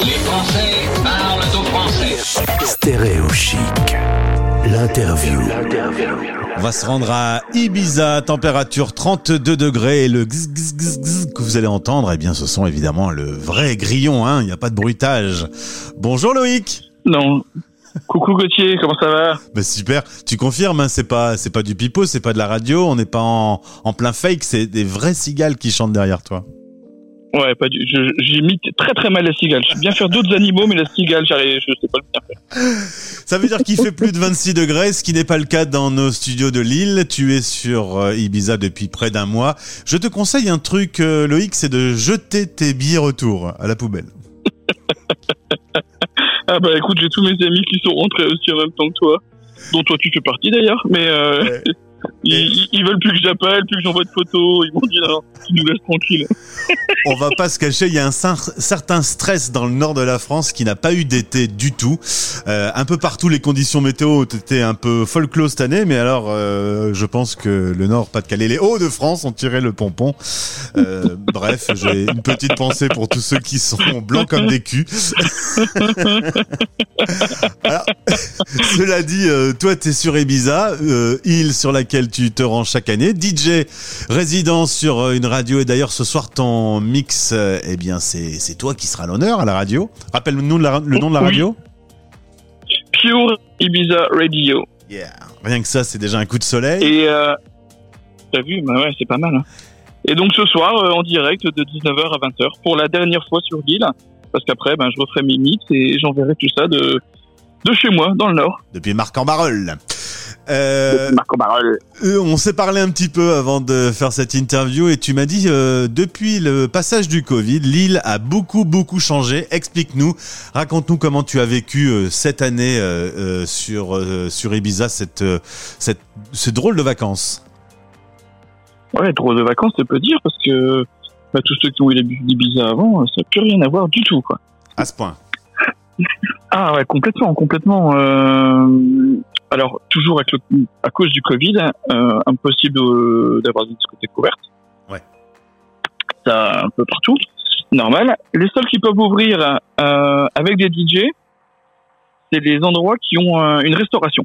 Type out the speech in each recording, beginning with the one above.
Les Français parlent au français. Stéréo chic. L'interview. On va se rendre à Ibiza, température 32 degrés et le gz, gz, gz, gz que vous allez entendre, eh bien ce sont évidemment le vrai grillon, hein, il n'y a pas de bruitage. Bonjour Loïc Non. Coucou Gauthier, comment ça va? Bah super, tu confirmes, hein, c'est pas c'est pas du pipeau, c'est pas de la radio, on n'est pas en, en plein fake, c'est des vrais cigales qui chantent derrière toi. Ouais, pas du. J'imite très très mal la cigale. Je sais bien faire d'autres animaux, mais la cigale, j'arrive, je sais pas le bien faire. Ça veut dire qu'il fait plus de 26 degrés, ce qui n'est pas le cas dans nos studios de Lille. Tu es sur euh, Ibiza depuis près d'un mois. Je te conseille un truc, euh, Loïc, c'est de jeter tes billets retour à la poubelle. Ah bah écoute, j'ai tous mes amis qui sont rentrés aussi en même temps que toi, dont toi tu fais partie d'ailleurs, mais euh, Ouais. ils, veulent plus que j'appelle, plus que j'envoie de photos. Ils m'ont dit non, tu nous laisses tranquille. On va pas se cacher, il y a un cer- certain stress dans le nord de la France qui n'a pas eu d'été du tout. Euh, un peu partout, les conditions météo ont été un peu folklore cette année, mais alors euh, je pense que le nord, Pas-de-Calais, les Hauts-de-France ont tiré le pompon. Euh, bref, j'ai une petite pensée pour tous ceux qui sont blancs comme des culs. Alors, cela dit, toi, tu es sur Ibiza, île sur laquelle tu te rends chaque année. DJ résident sur euh, une radio et d'ailleurs ce soir ton mix, euh, eh bien c'est c'est toi qui seras l'honneur à la radio. Rappelle-nous le nom de la Oui. radio. Pure Ibiza Radio. Yeah. Rien que ça, c'est déjà un coup de soleil. Et euh, t'as vu, bah ouais, c'est pas mal. hein. Et donc ce soir, euh, en direct de 19h à 20h, pour la dernière fois sur l'île, parce qu'après, ben, je referai mes mix et j'enverrai tout ça de, de chez moi, dans le Nord. Depuis Marc en Barreul. Euh, Marco Barol. euh, on s'est parlé un petit peu avant de faire cette interview et tu m'as dit euh, depuis le passage du Covid, l'île a beaucoup beaucoup changé. Explique-nous, raconte-nous comment tu as vécu cette année sur sur Ibiza cette cette ce drôle de vacances. Ouais, drôle de vacances, ça peut dire, parce que bah, tous ceux qui ont eu l'habitude d'Ibiza avant, ça n'a plus rien à voir du tout, quoi. À ce point. Ah ouais, complètement, complètement. Alors, toujours avec le- à cause du Covid, euh, impossible euh, d'avoir des discothèques ouvertes. Ouais. Ça, un peu partout. Normal. Les seuls qui peuvent ouvrir euh, avec des DJ, c'est les endroits qui ont euh, une restauration.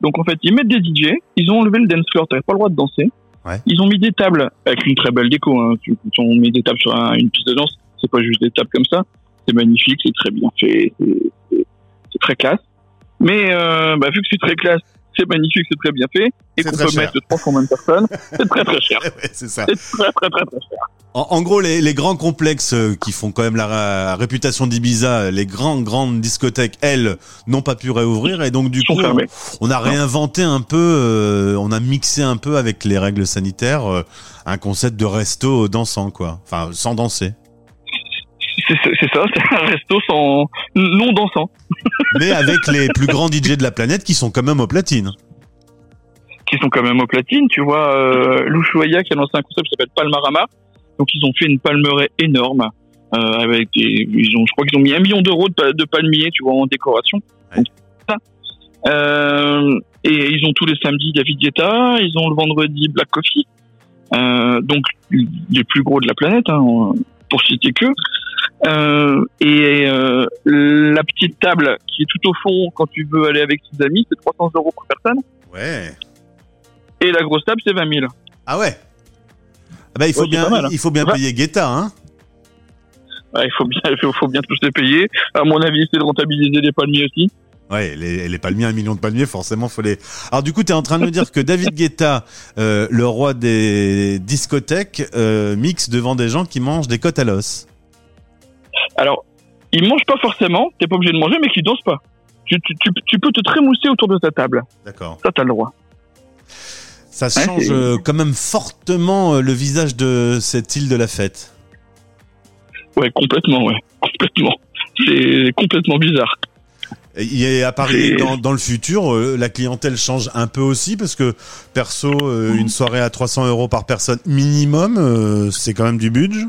Donc en fait, ils mettent des DJ, ils ont enlevé le dance floor, t'avais pas le droit de danser. Ouais. Ils ont mis des tables avec une très belle déco. Hein. Ils ont mis des tables sur un- une piste de danse. C'est pas juste des tables comme ça c'est magnifique, c'est très bien fait, c'est très classe. Mais euh, bah, vu que c'est très classe, c'est magnifique, c'est très bien fait, et qu'on très peut cher. mettre de trois combien de personnes, c'est très très cher. Ouais, c'est ça. C'est très très très très cher. En, en gros, les, les grands complexes euh, qui font quand même la, réputation d'Ibiza, les grandes grandes discothèques, elles, n'ont pas pu réouvrir et donc du coup, on a réinventé un peu, euh, on a mixé un peu avec les règles sanitaires euh, un concept de resto dansant, quoi. Enfin, sans danser, C'est ça, c'est un resto sans non dansant, mais avec les plus grands DJ de la planète qui sont quand même aux platines. qui sont quand même au platine. Tu vois, euh, l'Ushuaïa qui a lancé un concept qui s'appelle Palmarama. Donc ils ont fait une palmeraie énorme. Euh, avec des, ils ont, je crois qu'ils ont mis un million d'euros de, pa- de palmiers, tu vois, en décoration. Ouais. Donc, ça. Euh, et ils ont tous les samedis David Guetta, ils ont le vendredi Black Coffee. Euh, donc les plus gros de la planète, hein, pour citer que. Euh, et euh, la petite table qui est tout au fond quand tu veux aller avec tes amis, c'est 300 euros par personne. Ouais. Et la grosse table, c'est 20 000. Ah ouais. Ah bah, il faut Ouais, bien, mal, hein. il faut bien Ouais. payer Guetta, hein. Il faut bien, il faut, bien tous les payer. À mon avis, c'est de rentabiliser les palmiers aussi. Ouais, les, les palmiers, un million de palmiers, forcément, faut les. Alors du coup, t'es en train de me dire que David Guetta, euh, le roi des discothèques, euh, mixe devant des gens qui mangent des côtes à l'os. Alors, ils mangent pas forcément, t'es pas obligé de manger, mais qu'ils dansent pas. Tu, tu, tu, tu peux te trémousser autour de ta table. D'accord. Ça, t'as le droit. Ça change euh, quand même fortement euh, le visage de cette île de la fête. Ouais, complètement, ouais. Complètement. C'est complètement bizarre. A à Paris, dans, dans le futur, euh, la clientèle change un peu aussi parce que perso, euh, une soirée à 300 euros par personne minimum, euh, c'est quand même du budget.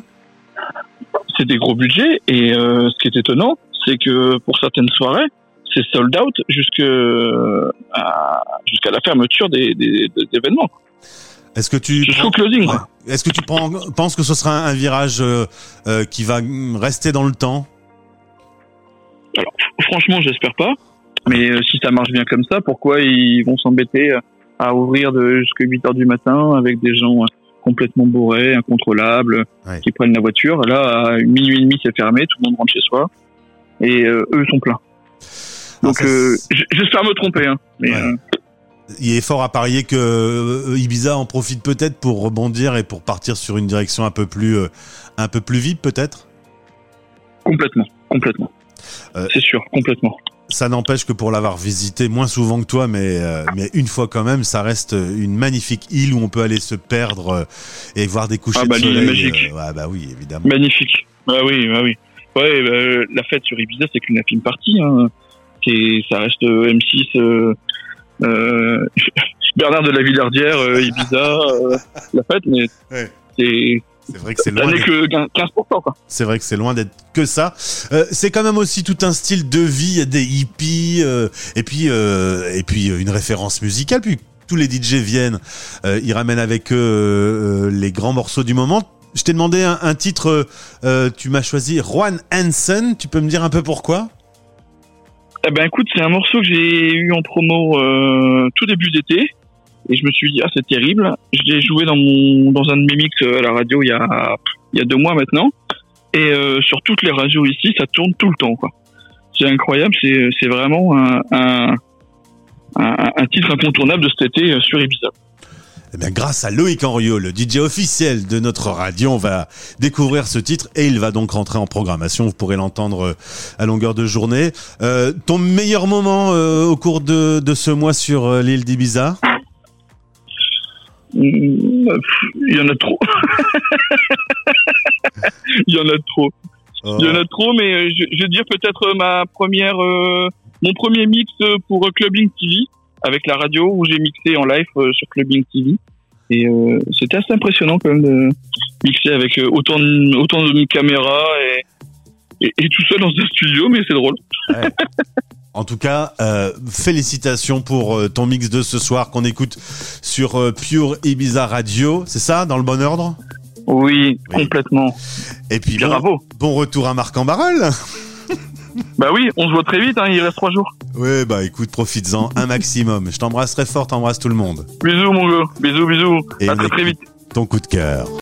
C'est des gros budgets, et euh, ce qui est étonnant, c'est que pour certaines soirées, c'est sold out à- jusqu'à la fermeture des, des, des événements. Est-ce que tu Jusqu'au closing, Ouais. Est-ce que tu prends- penses que ce sera un, virage euh, euh, qui va rester dans le temps? Franchement, j'espère pas. Mais euh, si ça marche bien comme ça, pourquoi ils vont s'embêter euh, à ouvrir de jusqu'à 8 heures du matin avec des gens euh, complètement bourrés, incontrôlables, Ouais. qui prennent la voiture. Là, à minuit et demi, c'est fermé, tout le monde rentre chez soi. Et euh, eux sont pleins. Alors, Donc, euh, j'espère me tromper. Hein. Mais, Ouais. euh, il est fort à parier que euh, Ibiza en profite peut-être pour rebondir et pour partir sur une direction un peu plus un peu plus vite peut-être? complètement, complètement. Euh, c'est sûr, complètement. Ça n'empêche que pour l'avoir visité moins souvent que toi, mais euh, mais une fois quand même, ça reste une magnifique île où on peut aller se perdre euh, et voir des couchers Ah bah, de est soleil. magique. ouais, bah oui, évidemment. Magnifique. Ah oui, ah oui. Ouais, bah, la fête sur Ibiza, c'est qu'une infime partie. Hein. Ça reste euh, M6, euh, euh, Bernard de la Villardière, Ibiza, la fête, mais Ouais. c'est, C'est vrai que c'est loin. d'être- que 15%, quoi. C'est vrai que c'est loin d'être que ça. Euh, c'est quand même aussi tout un style de vie, il y a des hippies euh, et puis euh, et puis euh, une référence musicale. Puis tous les DJ viennent, ils ramènent avec eux les grands morceaux du moment. Je t'ai demandé un, un titre, tu m'as choisi Juan Hansen. Tu peux me dire un peu pourquoi? Eh ben, écoute, c'est un morceau que j'ai eu en promo tout début d'été. Et je me suis dit, ah, c'est terrible. Je l'ai joué dans, mon, dans un de mes mix euh, à la radio il y a, il y a deux mois maintenant. Et euh, sur toutes les radios ici, ça tourne tout le temps. quoi. C'est incroyable. C'est, vraiment un, un, titre incontournable de cet été euh, sur Ibiza. Eh bien, grâce à Loïc Henriot, le DJ officiel de notre radio, on va découvrir ce titre et il va donc rentrer en programmation. Vous pourrez l'entendre à longueur de journée. Ton meilleur moment au cours de, de ce mois sur l'île d'Ibiza? Il y en a trop. Il y en a trop. Il y en a trop, mais euh, je, je vais dire peut-être euh, ma première, euh, mon premier mix euh, pour Clubbing TV avec la radio où j'ai mixé en live euh, sur Clubbing TV. Et euh, c'était assez impressionnant quand même de mixer avec autant de, autant de caméras et, et, et tout seul dans un studio, mais c'est drôle. En tout cas, euh, félicitations pour euh, ton mix de ce soir qu'on écoute sur euh, Pure Ibiza Radio. C'est ça, dans le bon ordre? Oui, Oui. complètement. Et puis bon, Bravo. bon retour à Marc en barrel. Bah oui, on se voit très vite, hein, il reste trois jours. Oui, bah écoute, profites-en un maximum. Je t'embrasse très fort, t'embrasse tout le monde. Bisous mon gars, bisous, bisous. Et à très vite. Ton coup de cœur.